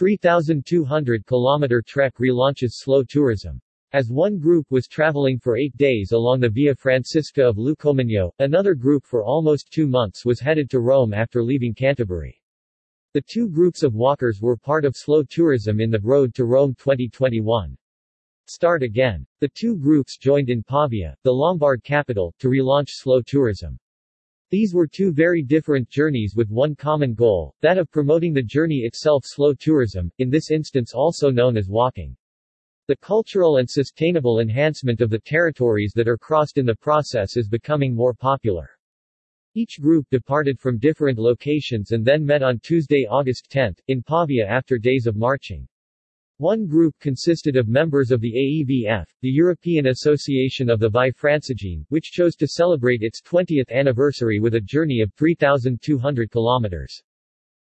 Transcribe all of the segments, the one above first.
3,200-kilometer trek relaunches slow tourism. As one group was traveling for eight days along the Via Francisca of Lucomagno, another group for almost two months was headed to Rome after leaving Canterbury. The two groups of walkers were part of slow tourism in the Road to Rome 2021. Start again. The two groups joined in Pavia, the Lombard capital, to relaunch slow tourism. These were two very different journeys with one common goal, that of promoting the journey itself slow tourism, in this instance also known as walking. The cultural and sustainable enhancement of the territories that are crossed in the process is becoming more popular. Each group departed from different locations and then met on Tuesday, August 10, in Pavia after days of marching. One group consisted of members of the AEVF, the European Association of the Via Francigena, which chose to celebrate its 20th anniversary with a journey of 3,200 kilometers.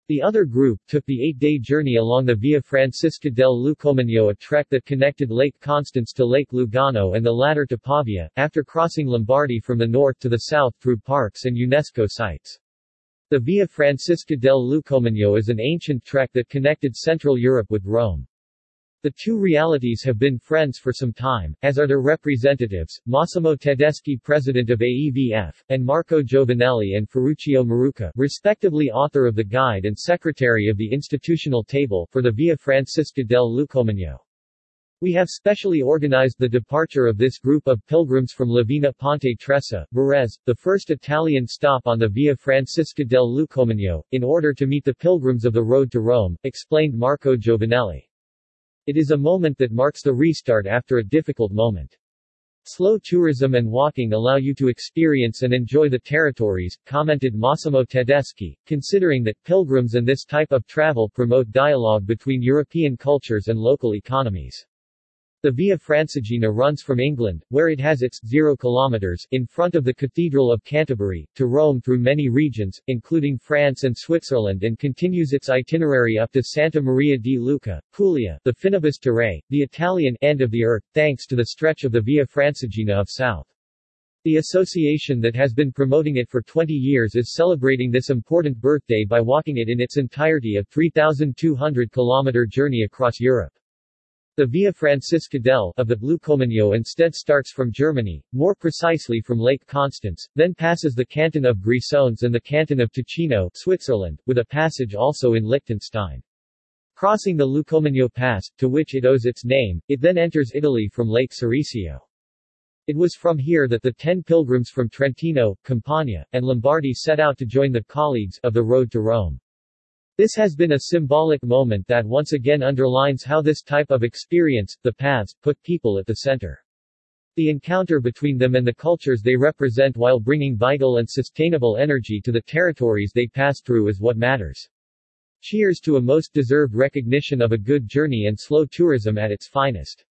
The other group took the eight-day journey along the Via Francisca del Lucomagno a trek that connected Lake Constance to Lake Lugano and the latter to Pavia, after crossing Lombardy from the north to the south through parks and UNESCO sites. The Via Francisca del Lucomagno is an ancient trek that connected Central Europe with Rome. The two realities have been friends for some time, as are their representatives, Massimo Tedeschi president of AEVF, and Marco Giovanelli and Ferruccio Maruca, respectively author of the guide and secretary of the institutional table, for the Via Francisca del Lucomagno. We have specially organized the departure of this group of pilgrims from Lavena Ponte Tresa, Varese, the first Italian stop on the Via Francisca del Lucomagno, in order to meet the pilgrims of the road to Rome, explained Marco Giovanelli. It is a moment that marks the restart after a difficult moment. Slow tourism and walking allow you to experience and enjoy the territories, commented Massimo Tedeschi, considering that pilgrims and this type of travel promote dialogue between European cultures and local economies. The Via Francigena runs from England, where it has its 0 kilometers in front of the Cathedral of Canterbury, to Rome through many regions, including France and Switzerland and continues its itinerary up to Santa Maria di Leuca, Puglia, the Finibus Terrae, the Italian end of the earth, thanks to the stretch of the Via Francigena of south. The association that has been promoting it for 20 years is celebrating this important birthday by walking it in its entirety a 3,200 kilometer journey across Europe. The Via Francisca del of the Lucomagno instead starts from Germany, more precisely from Lake Constance, then passes the canton of Grisons and the canton of Ticino, Switzerland, with a passage also in Liechtenstein. Crossing the Lucomagno Pass, to which it owes its name, it then enters Italy from Lake Ceresio. It was from here that the ten pilgrims from Trentino, Campania, and Lombardy set out to join the colleagues of the road to Rome. This has been a symbolic moment that once again underlines how this type of experience, the paths, put people at the center. The encounter between them and the cultures they represent while bringing vital and sustainable energy to the territories they pass through is what matters. Cheers to a most deserved recognition of a good journey and slow tourism at its finest.